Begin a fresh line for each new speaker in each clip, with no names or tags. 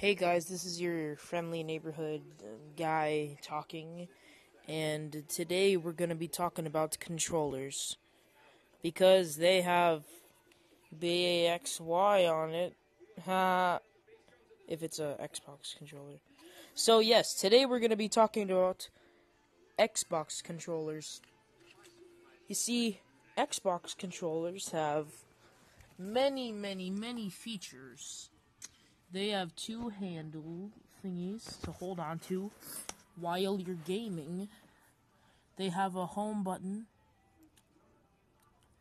Hey guys, this is your friendly neighborhood guy talking, and today we're going to be talking about controllers because they have BAXY on it. Ha! If it's a Xbox controller. So, yes, today we're going to be talking about Xbox controllers. You see, Xbox controllers have many, many, many features they have two handle thingies to hold on to while you're gaming. They have a home button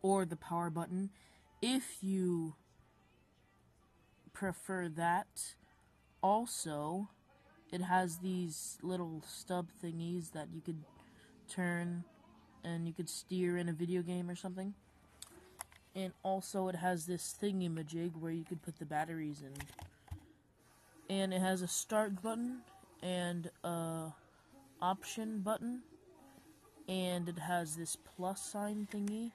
or the power button if you prefer that. Also, it has these little stub thingies that you could turn and you could steer in a video game or something. And also, it has this thingy majig where you could put the batteries in and it has a start button and a option button and it has this plus sign thingy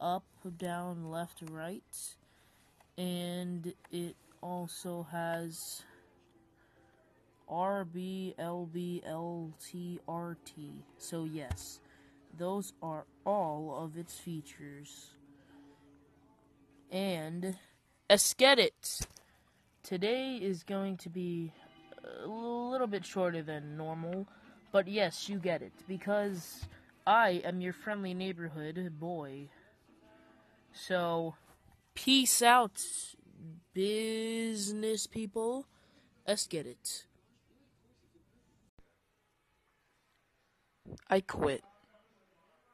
up down left right and it also has R B L B L T R T. So yes, those are all of its features. And let's get it. Today is going to be a little bit shorter than normal, but yes, you get it, because I am your friendly neighborhood boy. So, peace out, business people. Let's get it. I quit.